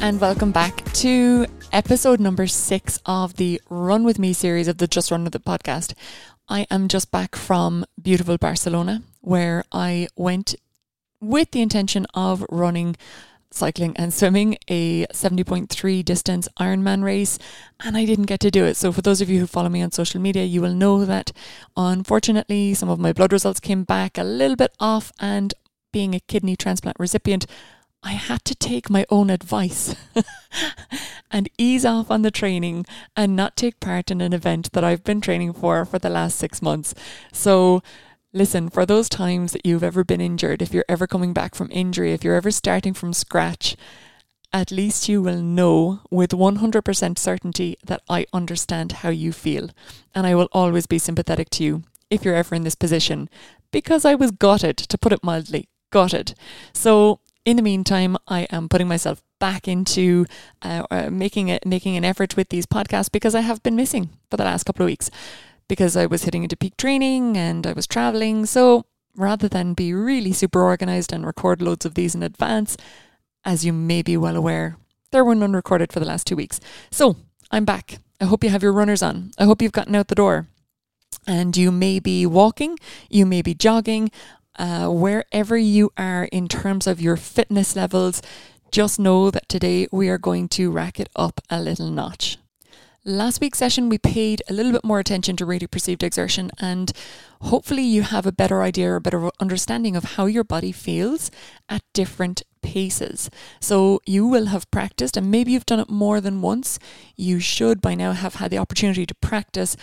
And welcome back to episode number six of the Run With Me series of the Just Run With It podcast. I am just back from beautiful Barcelona, where I went with the intention of running cycling and swimming a 70.3 distance Ironman race, and I didn't get to do it. So, for those of you who follow me on social media, you will know that unfortunately some of my blood results came back a little bit off, and being a kidney transplant recipient, I had to take my own advice and ease off on the training and not take part in an event that I've been training for for the last six months. So, listen, for those times that you've ever been injured, if you're ever coming back from injury, if you're ever starting from scratch, at least you will know with 100% certainty that I understand how you feel. And I will always be sympathetic to you if you're ever in this position because I was gutted, to put it mildly. Gutted. So, in the meantime, I am putting myself back into uh, uh, making it making an effort with these podcasts because I have been missing for the last couple of weeks because I was hitting into peak training and I was traveling. So rather than be really super organized and record loads of these in advance, as you may be well aware, there were none recorded for the last two weeks. So I'm back. I hope you have your runners on. I hope you've gotten out the door. And you may be walking, you may be jogging, uh, wherever you are in terms of your fitness levels, just know that today we are going to rack it up a little notch. Last week's session, we paid a little bit more attention to rate of perceived exertion, and hopefully, you have a better idea or a better understanding of how your body feels at different paces. So, you will have practiced, and maybe you've done it more than once. You should by now have had the opportunity to practice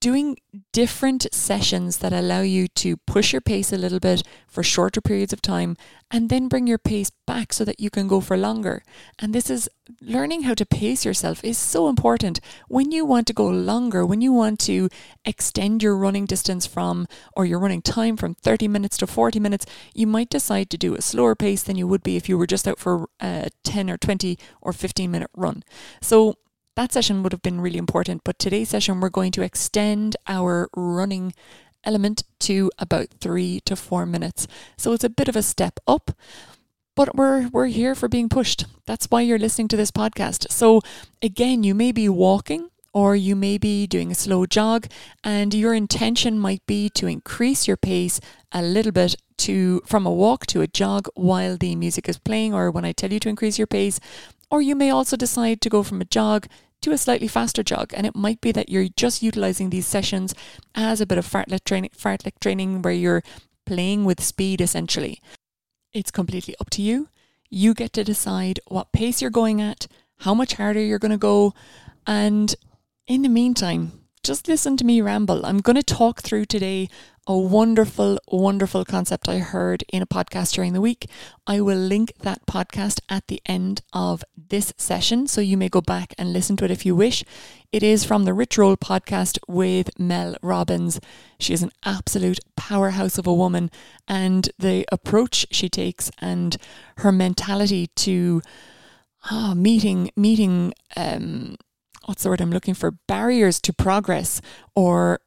doing different sessions that allow you to push your pace a little bit for shorter periods of time and then bring your pace back so that you can go for longer. And this is learning how to pace yourself is so important. When you want to go longer, when you want to extend your running distance from or your running time from 30 minutes to 40 minutes, you might decide to do a slower pace than you would be if you were just out for a 10 or 20 or 15 minute run. So that session would have been really important. But today's session, we're going to extend our running element to about three to four minutes. So it's a bit of a step up. But we're we're here for being pushed. That's why you're listening to this podcast. So again, you may be walking or you may be doing a slow jog and your intention might be to increase your pace a little bit to from a walk to a jog while the music is playing or when I tell you to increase your pace or you may also decide to go from a jog to a slightly faster jog. And it might be that you're just utilizing these sessions as a bit of fartlek training, fartlek training where you're playing with speed essentially. It's completely up to you. You get to decide what pace you're going at, how much harder you're going to go. And in the meantime, just listen to me ramble. I'm going to talk through today a wonderful, wonderful concept I heard in a podcast during the week. I will link that podcast at the end of this session, so you may go back and listen to it if you wish. It is from the Rich Roll podcast with Mel Robbins. She is an absolute powerhouse of a woman, and the approach she takes and her mentality to oh, meeting meeting um, what's the word I'm looking for barriers to progress or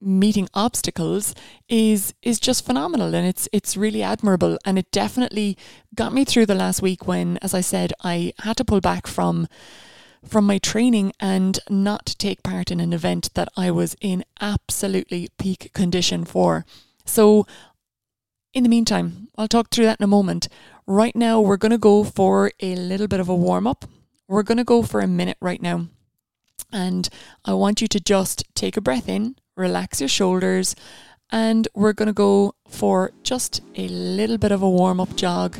meeting obstacles is is just phenomenal and it's it's really admirable and it definitely got me through the last week when as I said I had to pull back from from my training and not take part in an event that I was in absolutely peak condition for. So in the meantime, I'll talk through that in a moment. Right now we're going to go for a little bit of a warm up. We're going to go for a minute right now. And I want you to just take a breath in, relax your shoulders, and we're going to go for just a little bit of a warm up jog.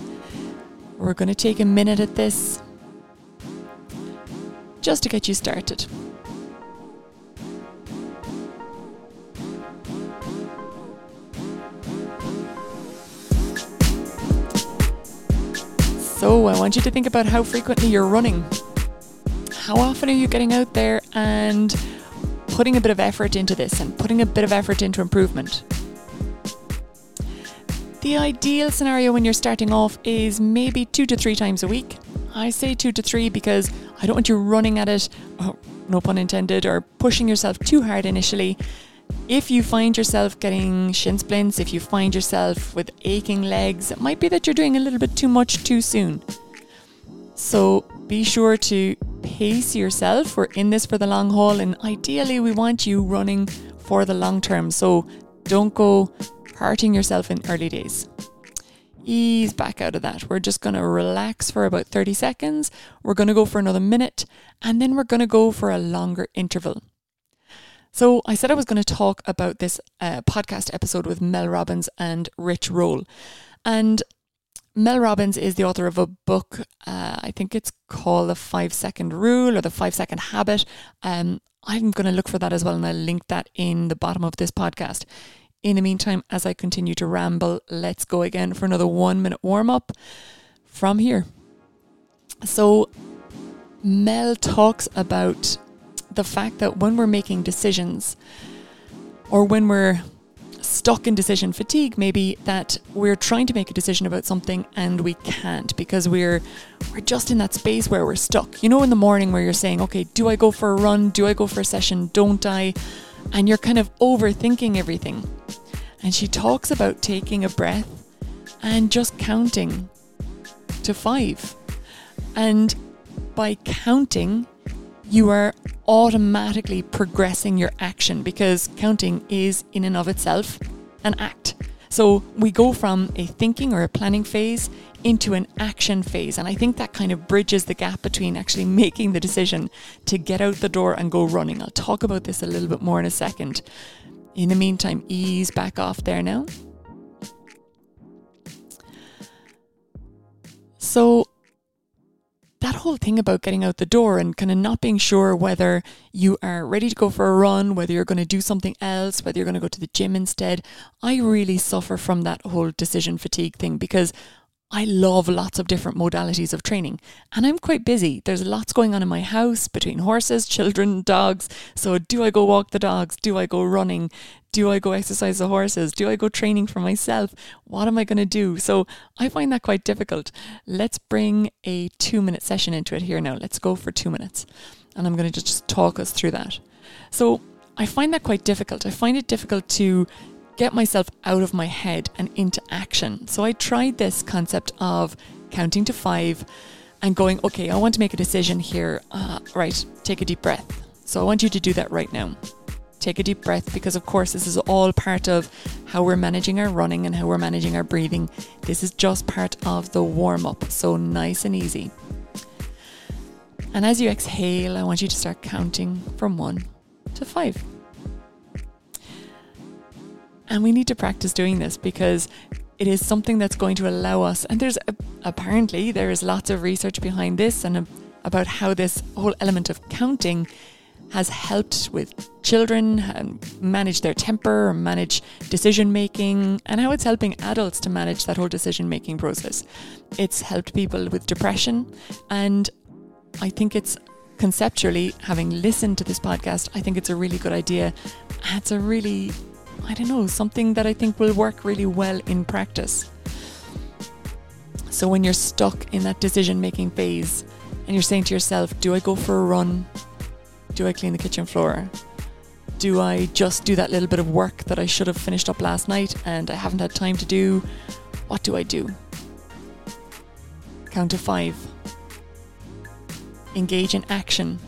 We're going to take a minute at this just to get you started. So, I want you to think about how frequently you're running. How often are you getting out there and putting a bit of effort into this and putting a bit of effort into improvement? The ideal scenario when you're starting off is maybe two to three times a week. I say two to three because I don't want you running at it, oh, no pun intended, or pushing yourself too hard initially. If you find yourself getting shin splints, if you find yourself with aching legs, it might be that you're doing a little bit too much too soon. So be sure to pace yourself. We're in this for the long haul, and ideally, we want you running for the long term. So don't go hurting yourself in early days. Ease back out of that. We're just going to relax for about 30 seconds. We're going to go for another minute, and then we're going to go for a longer interval. So, I said I was going to talk about this uh, podcast episode with Mel Robbins and Rich Roll. And Mel Robbins is the author of a book, uh, I think it's called The Five Second Rule or The Five Second Habit. Um, I'm going to look for that as well, and I'll link that in the bottom of this podcast. In the meantime, as I continue to ramble, let's go again for another one minute warm up from here. So, Mel talks about the fact that when we're making decisions or when we're stuck in decision fatigue maybe that we're trying to make a decision about something and we can't because we're we're just in that space where we're stuck. You know in the morning where you're saying, "Okay, do I go for a run? Do I go for a session? Don't I?" And you're kind of overthinking everything. And she talks about taking a breath and just counting to 5. And by counting, you are automatically progressing your action because counting is, in and of itself, an act. So we go from a thinking or a planning phase into an action phase. And I think that kind of bridges the gap between actually making the decision to get out the door and go running. I'll talk about this a little bit more in a second. In the meantime, ease back off there now. So that whole thing about getting out the door and kind of not being sure whether you are ready to go for a run, whether you're going to do something else, whether you're going to go to the gym instead, I really suffer from that whole decision fatigue thing because I love lots of different modalities of training and I'm quite busy. There's lots going on in my house between horses, children, dogs. So, do I go walk the dogs? Do I go running? Do I go exercise the horses? Do I go training for myself? What am I going to do? So, I find that quite difficult. Let's bring a two minute session into it here now. Let's go for two minutes and I'm going to just talk us through that. So, I find that quite difficult. I find it difficult to get myself out of my head and into action. So I tried this concept of counting to five and going, okay, I want to make a decision here. Uh, right, take a deep breath. So I want you to do that right now. Take a deep breath because, of course, this is all part of how we're managing our running and how we're managing our breathing. This is just part of the warm up. So nice and easy. And as you exhale, I want you to start counting from one to five. And we need to practice doing this because it is something that's going to allow us, and there's a, apparently there is lots of research behind this and a, about how this whole element of counting has helped with children and manage their temper, manage decision making, and how it's helping adults to manage that whole decision making process. It's helped people with depression, and I think it's conceptually, having listened to this podcast, I think it's a really good idea. It's a really I don't know, something that I think will work really well in practice. So when you're stuck in that decision making phase and you're saying to yourself, do I go for a run? Do I clean the kitchen floor? Do I just do that little bit of work that I should have finished up last night and I haven't had time to do? What do I do? Count to five. Engage in action.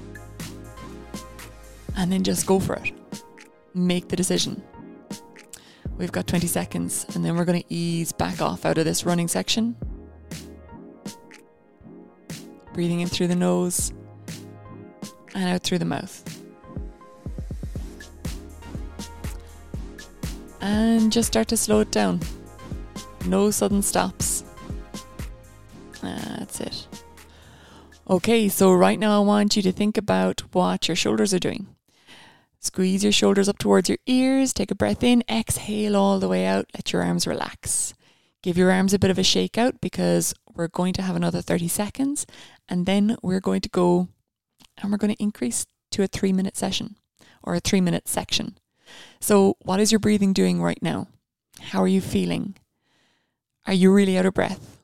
And then just go for it. Make the decision. We've got 20 seconds and then we're going to ease back off out of this running section. Breathing in through the nose and out through the mouth. And just start to slow it down. No sudden stops. That's it. Okay, so right now I want you to think about what your shoulders are doing. Squeeze your shoulders up towards your ears. Take a breath in. Exhale all the way out. Let your arms relax. Give your arms a bit of a shake out because we're going to have another 30 seconds. And then we're going to go and we're going to increase to a three minute session or a three minute section. So, what is your breathing doing right now? How are you feeling? Are you really out of breath?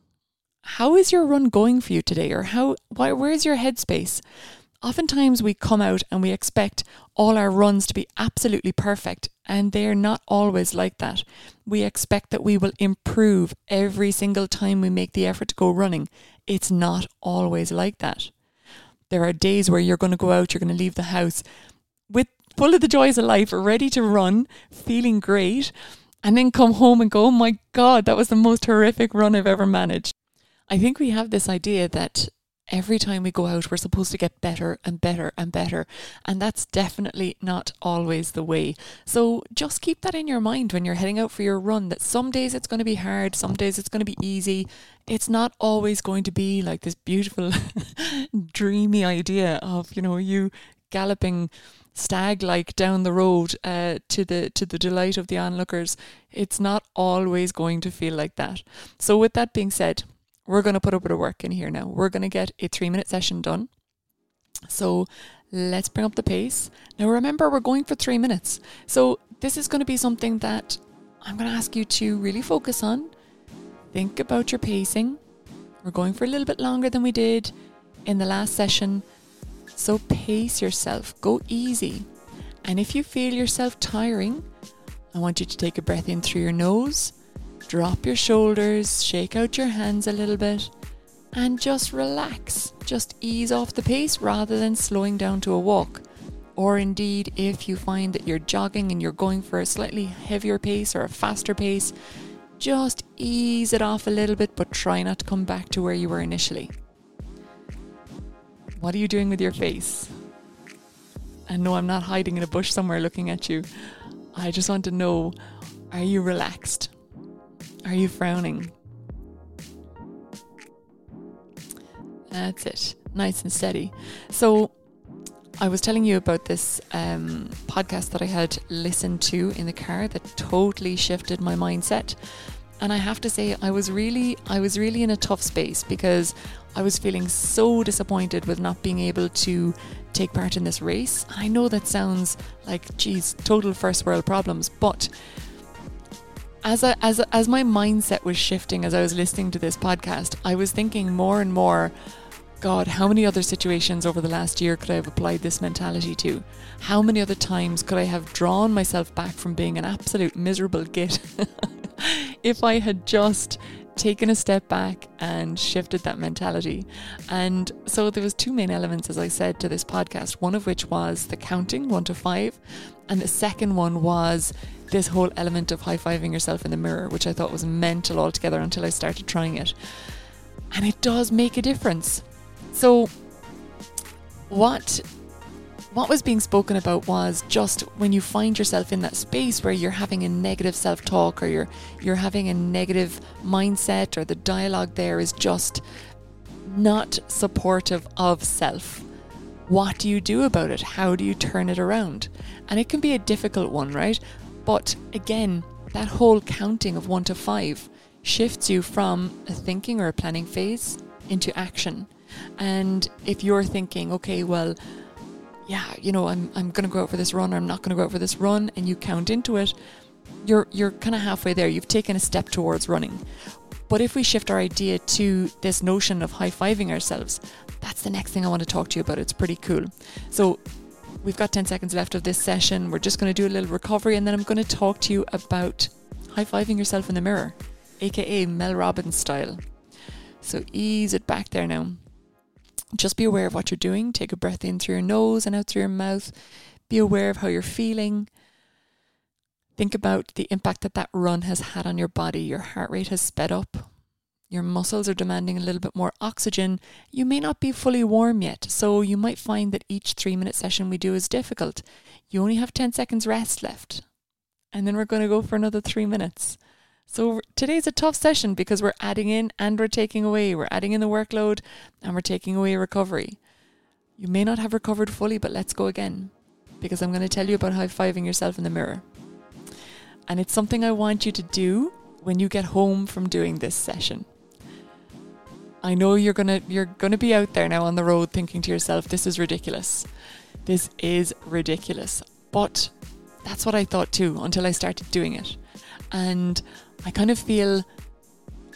How is your run going for you today? Or how, why, where's your headspace? Oftentimes, we come out and we expect all our runs to be absolutely perfect, and they're not always like that. We expect that we will improve every single time we make the effort to go running. it's not always like that. There are days where you're going to go out, you're going to leave the house with full of the joys of life, ready to run, feeling great, and then come home and go, oh my God, that was the most horrific run I've ever managed. I think we have this idea that every time we go out, we're supposed to get better and better and better. And that's definitely not always the way. So just keep that in your mind when you're heading out for your run that some days it's going to be hard, some days it's going to be easy. It's not always going to be like this beautiful, dreamy idea of, you know, you galloping stag like down the road uh, to the to the delight of the onlookers it's not always going to feel like that so with that being said we're going to put a bit of work in here now. We're going to get a three minute session done. So let's bring up the pace. Now, remember, we're going for three minutes. So this is going to be something that I'm going to ask you to really focus on. Think about your pacing. We're going for a little bit longer than we did in the last session. So pace yourself, go easy. And if you feel yourself tiring, I want you to take a breath in through your nose Drop your shoulders, shake out your hands a little bit, and just relax. Just ease off the pace rather than slowing down to a walk. Or indeed, if you find that you're jogging and you're going for a slightly heavier pace or a faster pace, just ease it off a little bit, but try not to come back to where you were initially. What are you doing with your face? And no, I'm not hiding in a bush somewhere looking at you. I just want to know are you relaxed? Are you frowning? That's it. Nice and steady. So, I was telling you about this um, podcast that I had listened to in the car that totally shifted my mindset. And I have to say, I was really, I was really in a tough space because I was feeling so disappointed with not being able to take part in this race. I know that sounds like, geez, total first world problems, but as as as my mindset was shifting as I was listening to this podcast, I was thinking more and more, God, how many other situations over the last year could I have applied this mentality to? How many other times could I have drawn myself back from being an absolute miserable git if I had just taken a step back and shifted that mentality. And so there was two main elements as I said to this podcast, one of which was the counting 1 to 5 and the second one was this whole element of high fiving yourself in the mirror, which I thought was mental altogether until I started trying it. And it does make a difference. So, what what was being spoken about was just when you find yourself in that space where you're having a negative self-talk or you're you're having a negative mindset or the dialogue there is just not supportive of self. What do you do about it? How do you turn it around? And it can be a difficult one, right? But again, that whole counting of one to five shifts you from a thinking or a planning phase into action. And if you're thinking, okay, well, yeah, you know, I'm, I'm going to go out for this run or I'm not going to go out for this run, and you count into it, you're, you're kind of halfway there. You've taken a step towards running. But if we shift our idea to this notion of high fiving ourselves, that's the next thing I want to talk to you about. It's pretty cool. So, We've got 10 seconds left of this session. We're just going to do a little recovery and then I'm going to talk to you about high fiving yourself in the mirror, aka Mel Robbins style. So ease it back there now. Just be aware of what you're doing. Take a breath in through your nose and out through your mouth. Be aware of how you're feeling. Think about the impact that that run has had on your body. Your heart rate has sped up your muscles are demanding a little bit more oxygen, you may not be fully warm yet. So you might find that each three minute session we do is difficult. You only have 10 seconds rest left. And then we're going to go for another three minutes. So today's a tough session because we're adding in and we're taking away. We're adding in the workload and we're taking away recovery. You may not have recovered fully, but let's go again because I'm going to tell you about high fiving yourself in the mirror. And it's something I want you to do when you get home from doing this session. I know you're gonna you're gonna be out there now on the road thinking to yourself, this is ridiculous. This is ridiculous. But that's what I thought too until I started doing it. And I kind of feel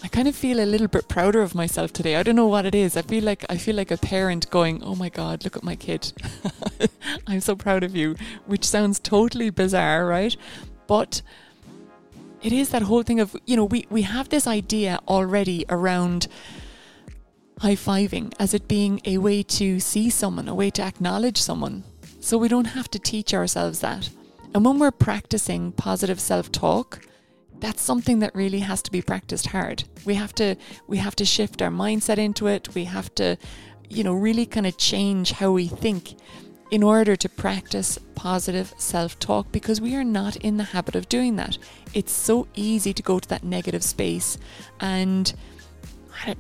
I kind of feel a little bit prouder of myself today. I don't know what it is. I feel like I feel like a parent going, "Oh my god, look at my kid. I'm so proud of you," which sounds totally bizarre, right? But it is that whole thing of, you know, we we have this idea already around high fiving as it being a way to see someone, a way to acknowledge someone. So we don't have to teach ourselves that. And when we're practicing positive self talk, that's something that really has to be practiced hard. We have to we have to shift our mindset into it. We have to, you know, really kind of change how we think in order to practice positive self talk because we are not in the habit of doing that. It's so easy to go to that negative space and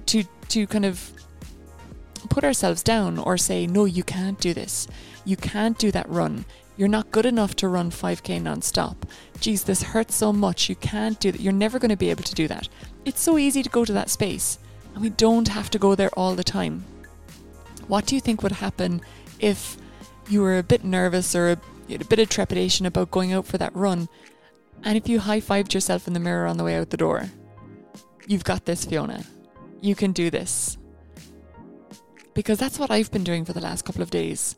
to to kind of put ourselves down or say no you can't do this. You can't do that run. You're not good enough to run 5k non-stop. Geez, this hurts so much. You can't do that. You're never going to be able to do that. It's so easy to go to that space, and we don't have to go there all the time. What do you think would happen if you were a bit nervous or a, a bit of trepidation about going out for that run, and if you high fived yourself in the mirror on the way out the door? You've got this, Fiona. You can do this. Because that's what I've been doing for the last couple of days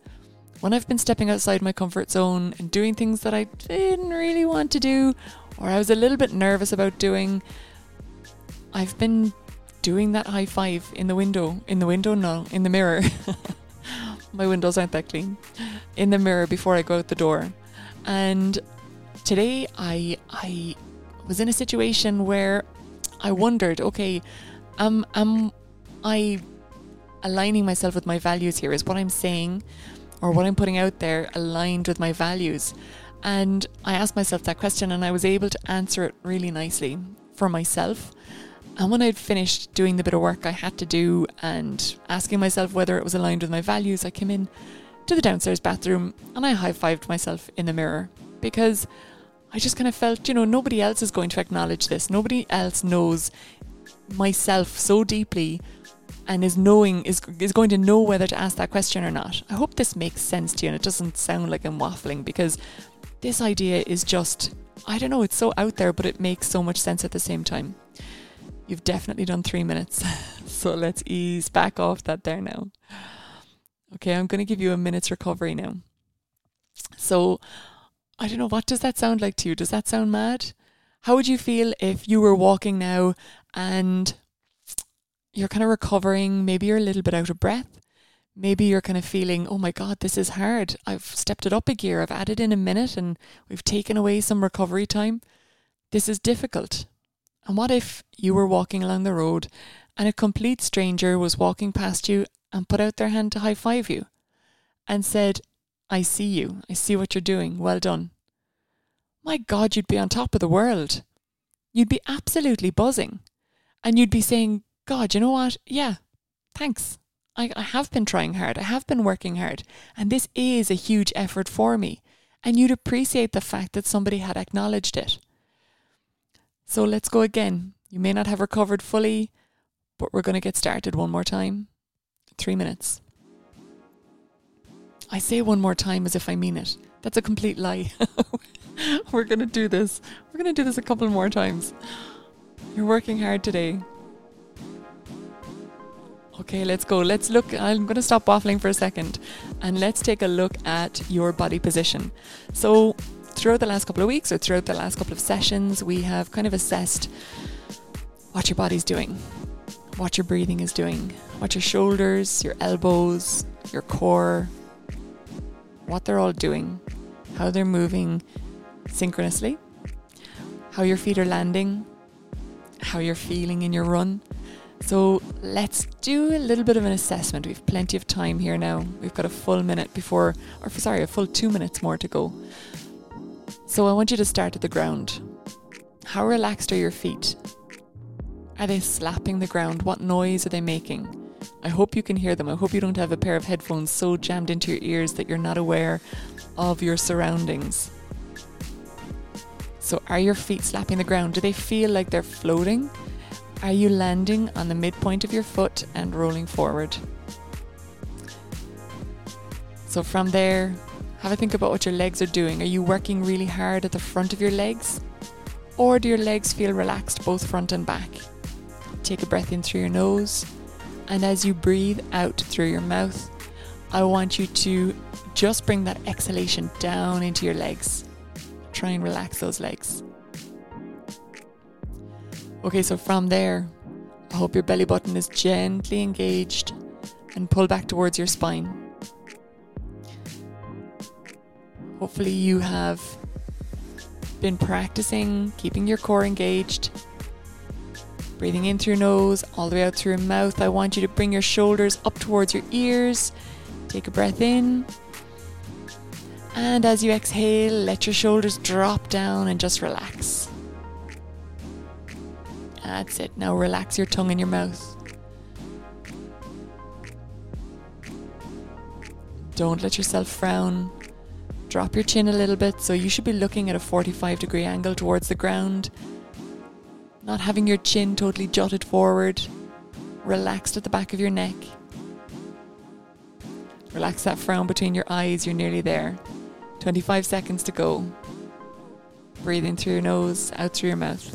when I've been stepping outside my comfort zone and doing things that I didn't really want to do or I was a little bit nervous about doing, I've been doing that high five in the window. In the window? No, in the mirror. my windows aren't that clean. In the mirror before I go out the door. And today I I was in a situation where I wondered, okay, am am I aligning myself with my values here? Is what I'm saying or what I'm putting out there aligned with my values? And I asked myself that question and I was able to answer it really nicely for myself. And when I'd finished doing the bit of work I had to do and asking myself whether it was aligned with my values, I came in to the downstairs bathroom and I high fived myself in the mirror because I just kind of felt, you know, nobody else is going to acknowledge this. Nobody else knows myself so deeply and is knowing is is going to know whether to ask that question or not. I hope this makes sense to you and it doesn't sound like I'm waffling because this idea is just I don't know, it's so out there but it makes so much sense at the same time. You've definitely done 3 minutes. so let's ease back off that there now. Okay, I'm going to give you a minute's recovery now. So I don't know what does that sound like to you? Does that sound mad? How would you feel if you were walking now and you're kind of recovering. Maybe you're a little bit out of breath. Maybe you're kind of feeling, oh my God, this is hard. I've stepped it up a gear. I've added in a minute and we've taken away some recovery time. This is difficult. And what if you were walking along the road and a complete stranger was walking past you and put out their hand to high five you and said, I see you. I see what you're doing. Well done. My God, you'd be on top of the world. You'd be absolutely buzzing. And you'd be saying, God, you know what? Yeah, thanks. I, I have been trying hard. I have been working hard. And this is a huge effort for me. And you'd appreciate the fact that somebody had acknowledged it. So let's go again. You may not have recovered fully, but we're going to get started one more time. Three minutes. I say one more time as if I mean it. That's a complete lie. we're going to do this. We're going to do this a couple more times. You're working hard today. Okay, let's go. Let's look. I'm going to stop waffling for a second and let's take a look at your body position. So, throughout the last couple of weeks or throughout the last couple of sessions, we have kind of assessed what your body's doing, what your breathing is doing, what your shoulders, your elbows, your core, what they're all doing, how they're moving synchronously, how your feet are landing, how you're feeling in your run so let's do a little bit of an assessment. We've plenty of time here now. We've got a full minute before, or sorry, a full two minutes more to go. So I want you to start at the ground. How relaxed are your feet? Are they slapping the ground? What noise are they making? I hope you can hear them. I hope you don't have a pair of headphones so jammed into your ears that you're not aware of your surroundings. So, are your feet slapping the ground? Do they feel like they're floating? Are you landing on the midpoint of your foot and rolling forward? So from there, have a think about what your legs are doing. Are you working really hard at the front of your legs? Or do your legs feel relaxed both front and back? Take a breath in through your nose, and as you breathe out through your mouth, I want you to just bring that exhalation down into your legs. Try and relax those legs. Okay, so from there, I hope your belly button is gently engaged and pull back towards your spine. Hopefully, you have been practicing keeping your core engaged. Breathing in through your nose, all the way out through your mouth. I want you to bring your shoulders up towards your ears. Take a breath in. And as you exhale, let your shoulders drop down and just relax. That's it. Now relax your tongue in your mouth. Don't let yourself frown. Drop your chin a little bit, so you should be looking at a 45 degree angle towards the ground. Not having your chin totally jutted forward. Relaxed at the back of your neck. Relax that frown between your eyes, you're nearly there. 25 seconds to go. Breathe in through your nose, out through your mouth.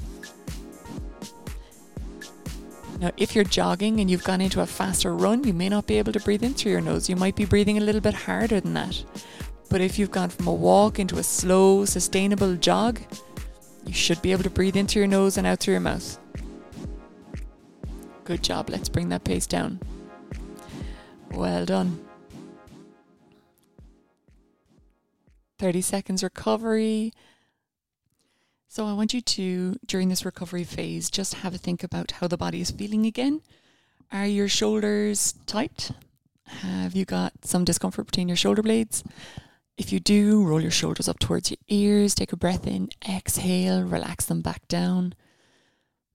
Now, if you're jogging and you've gone into a faster run, you may not be able to breathe in through your nose. You might be breathing a little bit harder than that. But if you've gone from a walk into a slow, sustainable jog, you should be able to breathe in through your nose and out through your mouth. Good job. Let's bring that pace down. Well done. 30 seconds recovery. So I want you to, during this recovery phase, just have a think about how the body is feeling again. Are your shoulders tight? Have you got some discomfort between your shoulder blades? If you do, roll your shoulders up towards your ears, take a breath in, exhale, relax them back down.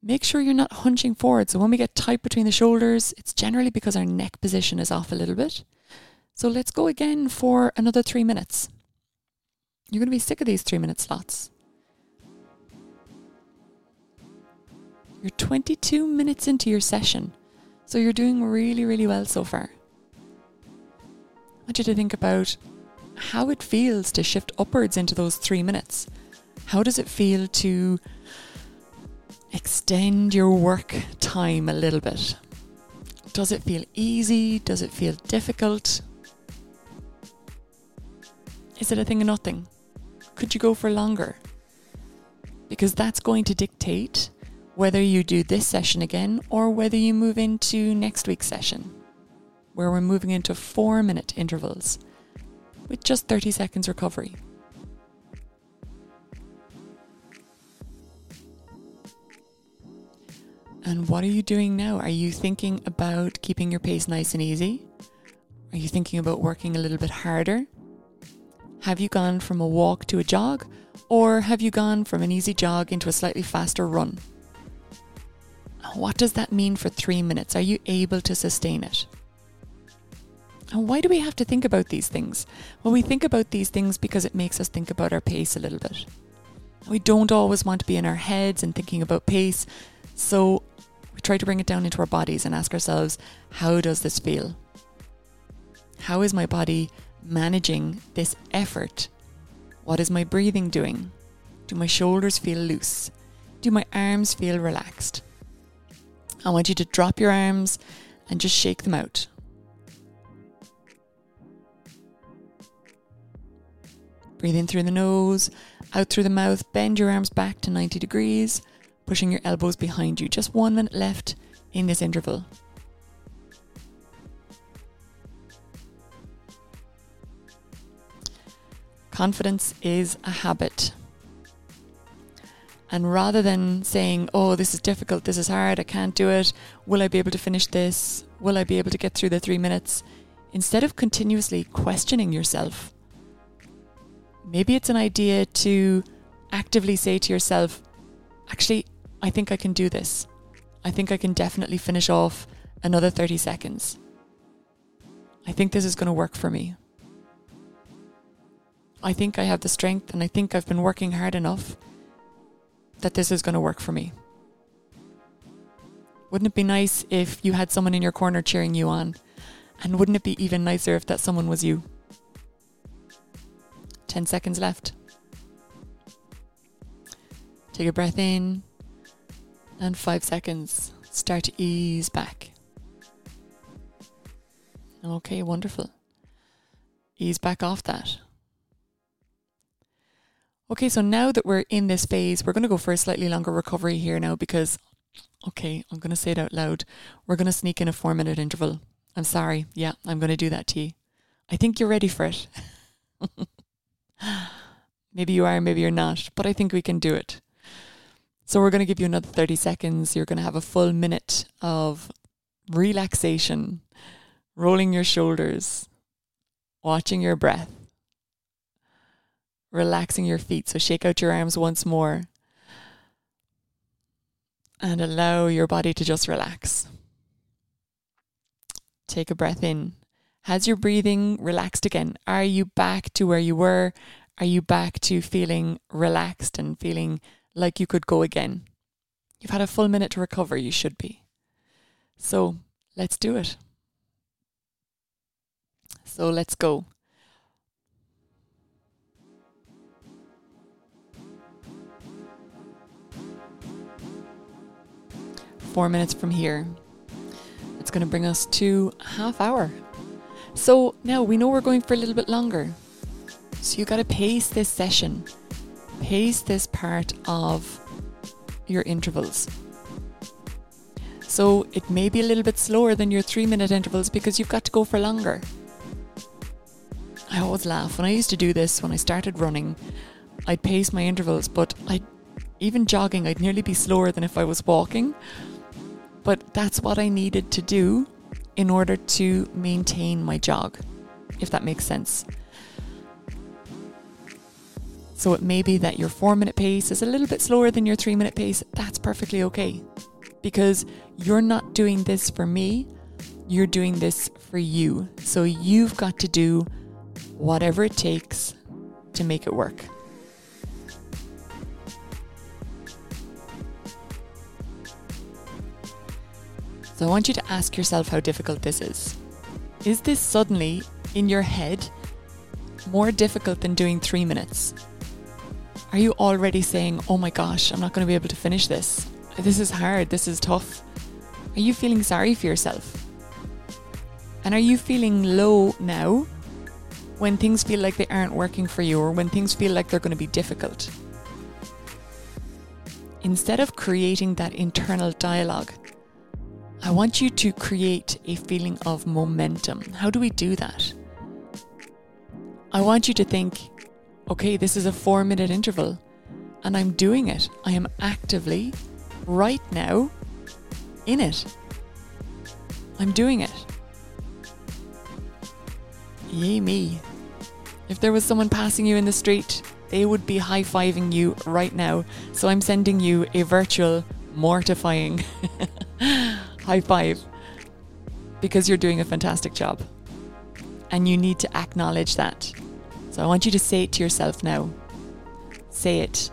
Make sure you're not hunching forward. So when we get tight between the shoulders, it's generally because our neck position is off a little bit. So let's go again for another three minutes. You're going to be sick of these three minute slots. You're 22 minutes into your session, so you're doing really, really well so far. I want you to think about how it feels to shift upwards into those three minutes. How does it feel to extend your work time a little bit? Does it feel easy? Does it feel difficult? Is it a thing or nothing? Could you go for longer? Because that's going to dictate whether you do this session again or whether you move into next week's session, where we're moving into four minute intervals with just 30 seconds recovery. And what are you doing now? Are you thinking about keeping your pace nice and easy? Are you thinking about working a little bit harder? Have you gone from a walk to a jog? Or have you gone from an easy jog into a slightly faster run? What does that mean for three minutes? Are you able to sustain it? And why do we have to think about these things? Well, we think about these things because it makes us think about our pace a little bit. We don't always want to be in our heads and thinking about pace, so we try to bring it down into our bodies and ask ourselves, how does this feel? How is my body managing this effort? What is my breathing doing? Do my shoulders feel loose? Do my arms feel relaxed? I want you to drop your arms and just shake them out. Breathe in through the nose, out through the mouth, bend your arms back to 90 degrees, pushing your elbows behind you. Just one minute left in this interval. Confidence is a habit. And rather than saying, oh, this is difficult, this is hard, I can't do it, will I be able to finish this? Will I be able to get through the three minutes? Instead of continuously questioning yourself, maybe it's an idea to actively say to yourself, actually, I think I can do this. I think I can definitely finish off another 30 seconds. I think this is going to work for me. I think I have the strength and I think I've been working hard enough that this is going to work for me. Wouldn't it be nice if you had someone in your corner cheering you on? And wouldn't it be even nicer if that someone was you? 10 seconds left. Take a breath in, and five seconds. Start to ease back. Okay, wonderful. Ease back off that. Okay, so now that we're in this phase, we're going to go for a slightly longer recovery here now because Okay, I'm going to say it out loud. We're going to sneak in a four minute interval. I'm sorry. Yeah, I'm going to do that to you. I think you're ready for it. maybe you are, maybe you're not, but I think we can do it. So we're going to give you another 30 seconds. You're going to have a full minute of relaxation, rolling your shoulders, watching your breath, relaxing your feet. So shake out your arms once more and allow your body to just relax. Take a breath in. Has your breathing relaxed again? Are you back to where you were? Are you back to feeling relaxed and feeling like you could go again? You've had a full minute to recover, you should be. So let's do it. So let's go. Four minutes from here. It's going to bring us to half hour. So now we know we're going for a little bit longer. So you got to pace this session, pace this part of your intervals. So it may be a little bit slower than your three minute intervals because you've got to go for longer. I always laugh when I used to do this when I started running. I'd pace my intervals, but I even jogging, I'd nearly be slower than if I was walking. But that's what I needed to do in order to maintain my jog, if that makes sense. So it may be that your four minute pace is a little bit slower than your three minute pace. That's perfectly okay because you're not doing this for me, you're doing this for you. So you've got to do whatever it takes to make it work. So I want you to ask yourself how difficult this is. Is this suddenly in your head more difficult than doing three minutes? Are you already saying, oh my gosh, I'm not going to be able to finish this? This is hard, this is tough. Are you feeling sorry for yourself? And are you feeling low now when things feel like they aren't working for you or when things feel like they're going to be difficult? Instead of creating that internal dialogue, I want you to create a feeling of momentum. How do we do that? I want you to think, okay, this is a four minute interval and I'm doing it. I am actively, right now, in it. I'm doing it. Yay, me. If there was someone passing you in the street, they would be high fiving you right now. So I'm sending you a virtual, mortifying high five because you're doing a fantastic job. And you need to acknowledge that. So I want you to say it to yourself now. Say it.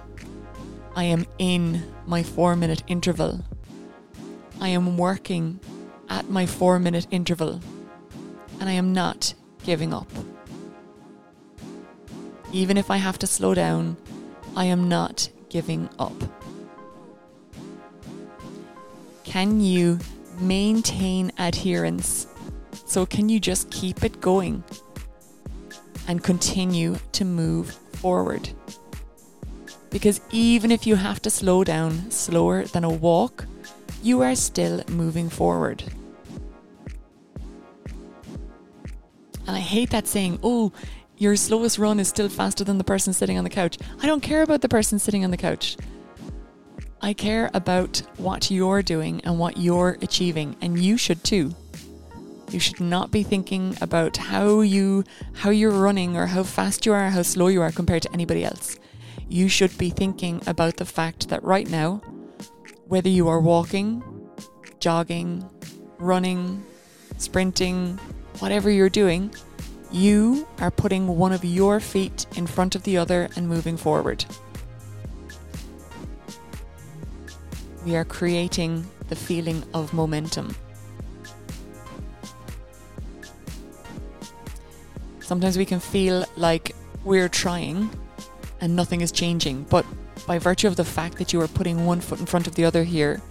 I am in my four minute interval. I am working at my four minute interval. And I am not giving up. Even if I have to slow down, I am not giving up. Can you maintain adherence? So, can you just keep it going? and continue to move forward. Because even if you have to slow down slower than a walk, you are still moving forward. And I hate that saying, oh, your slowest run is still faster than the person sitting on the couch. I don't care about the person sitting on the couch. I care about what you're doing and what you're achieving, and you should too. You should not be thinking about how you how you're running or how fast you are, or how slow you are compared to anybody else. You should be thinking about the fact that right now, whether you are walking, jogging, running, sprinting, whatever you're doing, you are putting one of your feet in front of the other and moving forward. We are creating the feeling of momentum. Sometimes we can feel like we're trying and nothing is changing, but by virtue of the fact that you are putting one foot in front of the other here,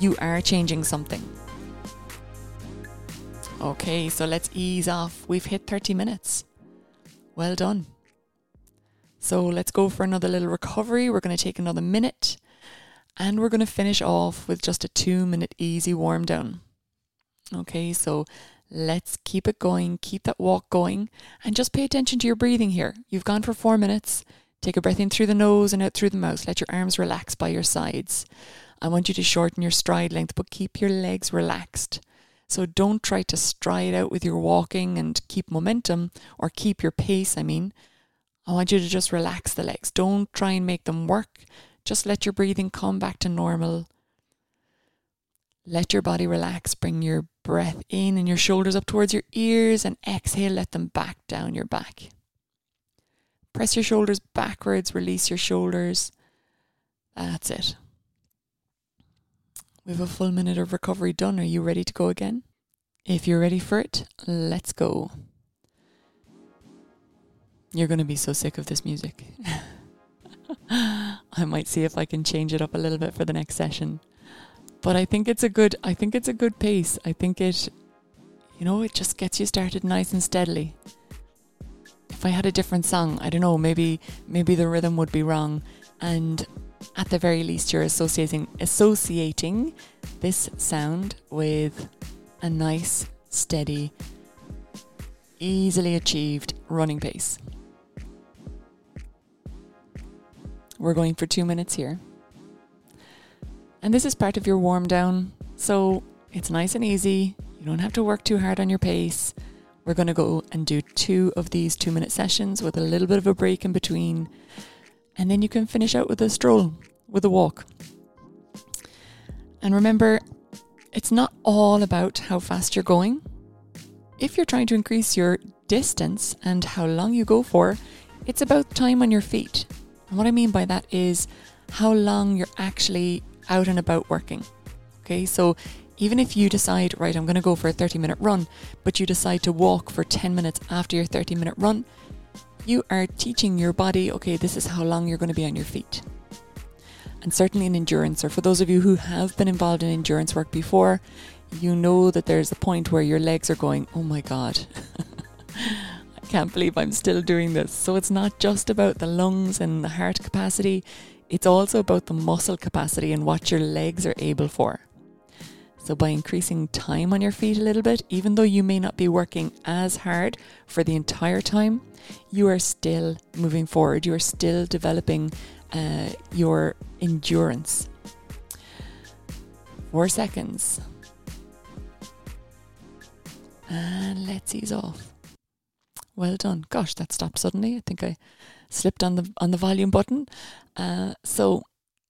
you are changing something. Okay, so let's ease off. We've hit 30 minutes. Well done. So let's go for another little recovery. We're going to take another minute And we're going to finish off with just a two minute easy warm down. Okay, so let's keep it going, keep that walk going, and just pay attention to your breathing here. You've gone for four minutes. Take a breath in through the nose and out through the mouth. Let your arms relax by your sides. I want you to shorten your stride length, but keep your legs relaxed. So don't try to stride out with your walking and keep momentum or keep your pace, I mean. I want you to just relax the legs. Don't try and make them work. Just let your breathing come back to normal. Let your body relax. Bring your breath in and your shoulders up towards your ears and exhale, let them back down your back. Press your shoulders backwards, release your shoulders. That's it. We have a full minute of recovery done. Are you ready to go again? If you're ready for it, let's go. You're going to be so sick of this music. I might see if I can change it up a little bit for the next session. But I think it's a good I think it's a good pace. I think it you know, it just gets you started nice and steadily. If I had a different song, I don't know, maybe maybe the rhythm would be wrong and at the very least you're associating associating this sound with a nice, steady, easily achieved running pace. We're going for two minutes here. And this is part of your warm down. So it's nice and easy. You don't have to work too hard on your pace. We're going to go and do two of these two minute sessions with a little bit of a break in between. And then you can finish out with a stroll, with a walk. And remember, it's not all about how fast you're going. If you're trying to increase your distance and how long you go for, it's about time on your feet. And what I mean by that is how long you're actually out and about working. Okay, so even if you decide, right, I'm going to go for a 30 minute run, but you decide to walk for 10 minutes after your 30 minute run, you are teaching your body, okay, this is how long you're going to be on your feet. And certainly in endurance, or for those of you who have been involved in endurance work before, you know that there's a point where your legs are going, oh my God, can't believe I'm still doing this. So it's not just about the lungs and the heart capacity, it's also about the muscle capacity and what your legs are able for. So, by increasing time on your feet a little bit, even though you may not be working as hard for the entire time, you are still moving forward. You are still developing uh, your endurance. Four seconds. And let's ease off. Well done. Gosh, that stopped suddenly. I think I slipped on the on the volume button. Uh, so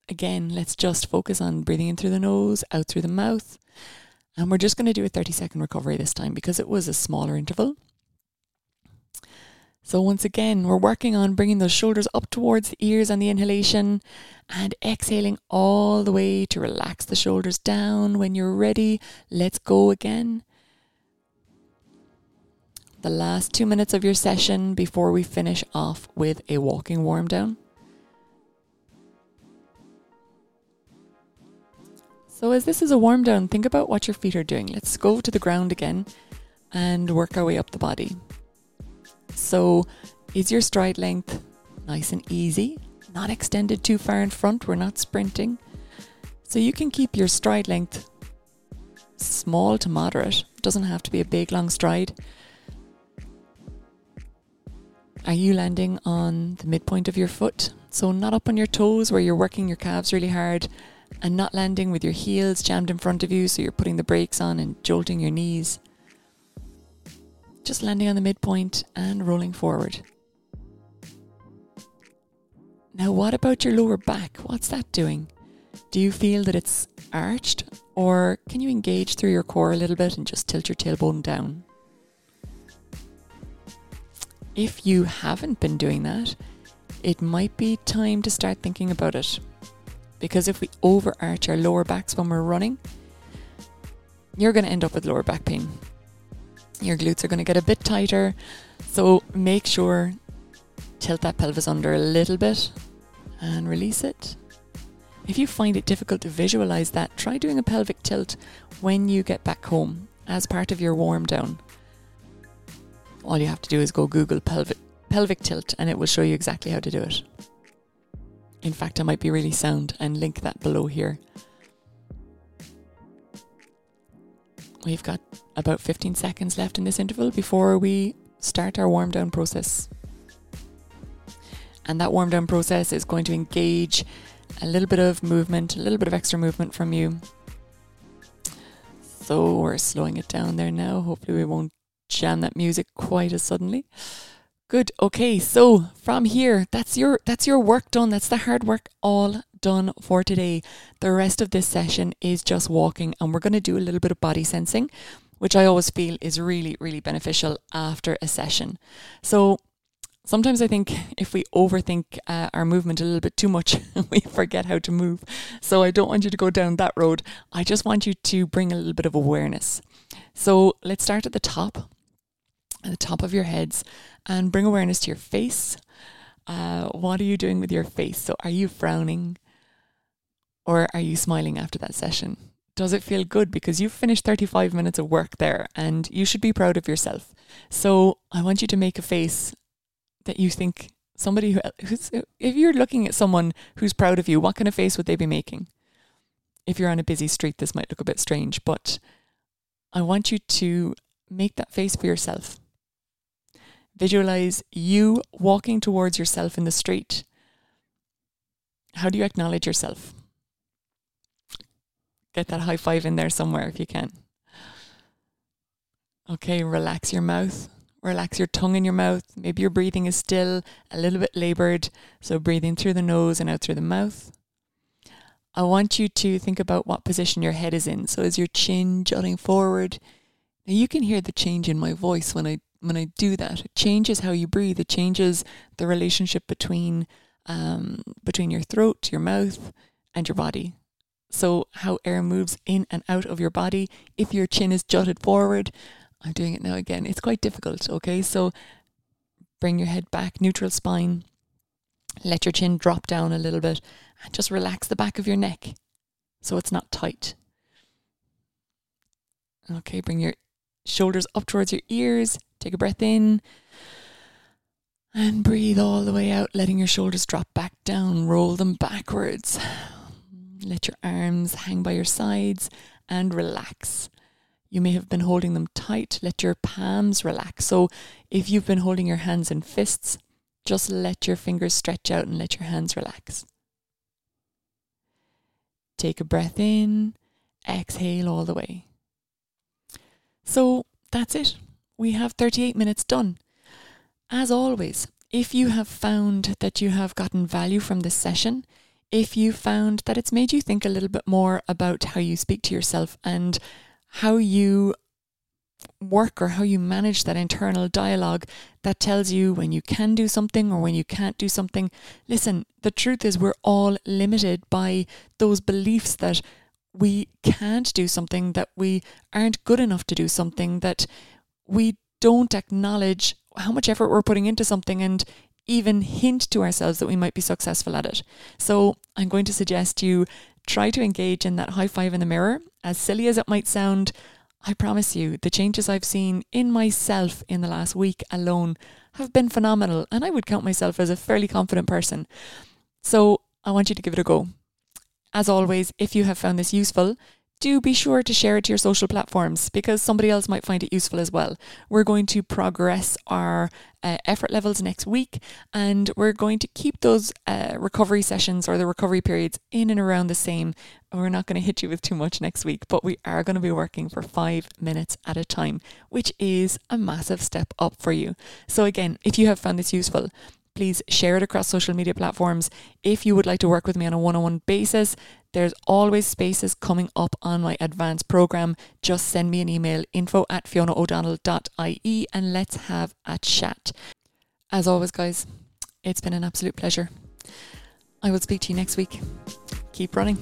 again, let's just focus on breathing in through the nose, out through the mouth. And we're just going to do a 30 second recovery this time because it was a smaller interval. So, once again, we're working on bringing those shoulders up towards the ears on the inhalation and exhaling all the way to relax the shoulders down. When you're ready, let's go again. The last two minutes of your session before we finish off with a walking warm down. So, as this is a warm down, think about what your feet are doing. Let's go to the ground again and work our way up the body. So, is your stride length nice and easy? Not extended too far in front, we're not sprinting. So, you can keep your stride length small to moderate. It doesn't have to be a big long stride. Are you landing on the midpoint of your foot? So, not up on your toes where you're working your calves really hard and not landing with your heels jammed in front of you, so you're putting the brakes on and jolting your knees. Just landing on the midpoint and rolling forward. Now, what about your lower back? What's that doing? Do you feel that it's arched, or can you engage through your core a little bit and just tilt your tailbone down? If you haven't been doing that, it might be time to start thinking about it because if we overarch our lower backs when we're running, you're going to end up with lower back pain. Your glutes are going to get a bit tighter. So make sure tilt that pelvis under a little bit and release it. If you find it difficult to visualize that, try doing a pelvic tilt when you get back home as part of your warm down. All you have to do is go Google pelvic pelvic tilt and it will show you exactly how to do it. In fact, I might be really sound and link that below here. We've got about 15 seconds left in this interval before we start our warm down process. And that warm down process is going to engage a little bit of movement, a little bit of extra movement from you. So we're slowing it down there now. Hopefully, we won't jam that music quite as suddenly. Good. Okay. So from here, that's your that's your work done. That's the hard work all done for today. The rest of this session is just walking, and we're going to do a little bit of body sensing, which I always feel is really really beneficial after a session. So sometimes I think if we overthink uh, our movement a little bit too much, we forget how to move. So I don't want you to go down that road. I just want you to bring a little bit of awareness. So let's start at the top, at the top of your heads, and bring awareness to your face. Uh, what are you doing with your face? So are you frowning? Or are you smiling after that session? Does it feel good? Because you've finished 35 minutes of work there and you should be proud of yourself. So I want you to make a face that you think somebody who, who's, if you're looking at someone who's proud of you, what kind of face would they be making? If you're on a busy street, this might look a bit strange, but I want you to make that face for yourself. Visualize you walking towards yourself in the street. How do you acknowledge yourself? Get that high five in there somewhere if you can. Okay, relax your mouth. Relax your tongue in your mouth. Maybe your breathing is still a little bit labored. So, breathing through the nose and out through the mouth. I want you to think about what position your head is in. So, is your chin jutting forward? Now, you can hear the change in my voice when I when I do that. It changes how you breathe. It changes the relationship between um, between your throat, your mouth, and your body. So, how air moves in and out of your body. If your chin is jutted forward, I'm doing it now again. It's quite difficult, okay? So bring your head back, neutral spine. Let your chin drop down a little bit and just relax the back of your neck so it's not tight. Okay, bring your shoulders up towards your ears. Take a breath in and breathe all the way out, letting your shoulders drop back down. Roll them backwards. Let your arms hang by your sides and relax. You may have been holding them tight. Let your palms relax. So if you've been holding your hands in fists, just let your fingers stretch out and let your hands relax. Take a breath in, exhale all the way. So that's it. We have 38 minutes done. As always, if you have found that you have gotten value from this session, if you found that it's made you think a little bit more about how you speak to yourself and how you work or how you manage that internal dialogue that tells you when you can do something or when you can't do something. Listen, the truth is, we're all limited by those beliefs that we can't do something, that we aren't good enough to do something, that we don't acknowledge how much effort we're putting into something and even hint to ourselves that we might be successful at it. So I'm going to suggest you try to engage in that high five in the mirror. As silly as it might sound, I promise you, the changes I've seen in myself in the last week alone have been phenomenal, and I would count myself as a fairly confident person. So I want you to give it a go. As always, if you have found this useful, do be sure to share it to your social platforms because somebody else might find it useful as well. We're going to progress our uh, effort levels next week and we're going to keep those uh, recovery sessions or the recovery periods in and around the same. We're not going to hit you with too much next week, but we are going to be working for five minutes at a time, which is a massive step up for you. So, again, if you have found this useful, please share it across social media platforms. If you would like to work with me on a one on one basis, there's always spaces coming up on my advanced program. Just send me an email info at fionaodonnell.ie and let's have a chat. As always, guys, it's been an absolute pleasure. I will speak to you next week. Keep running.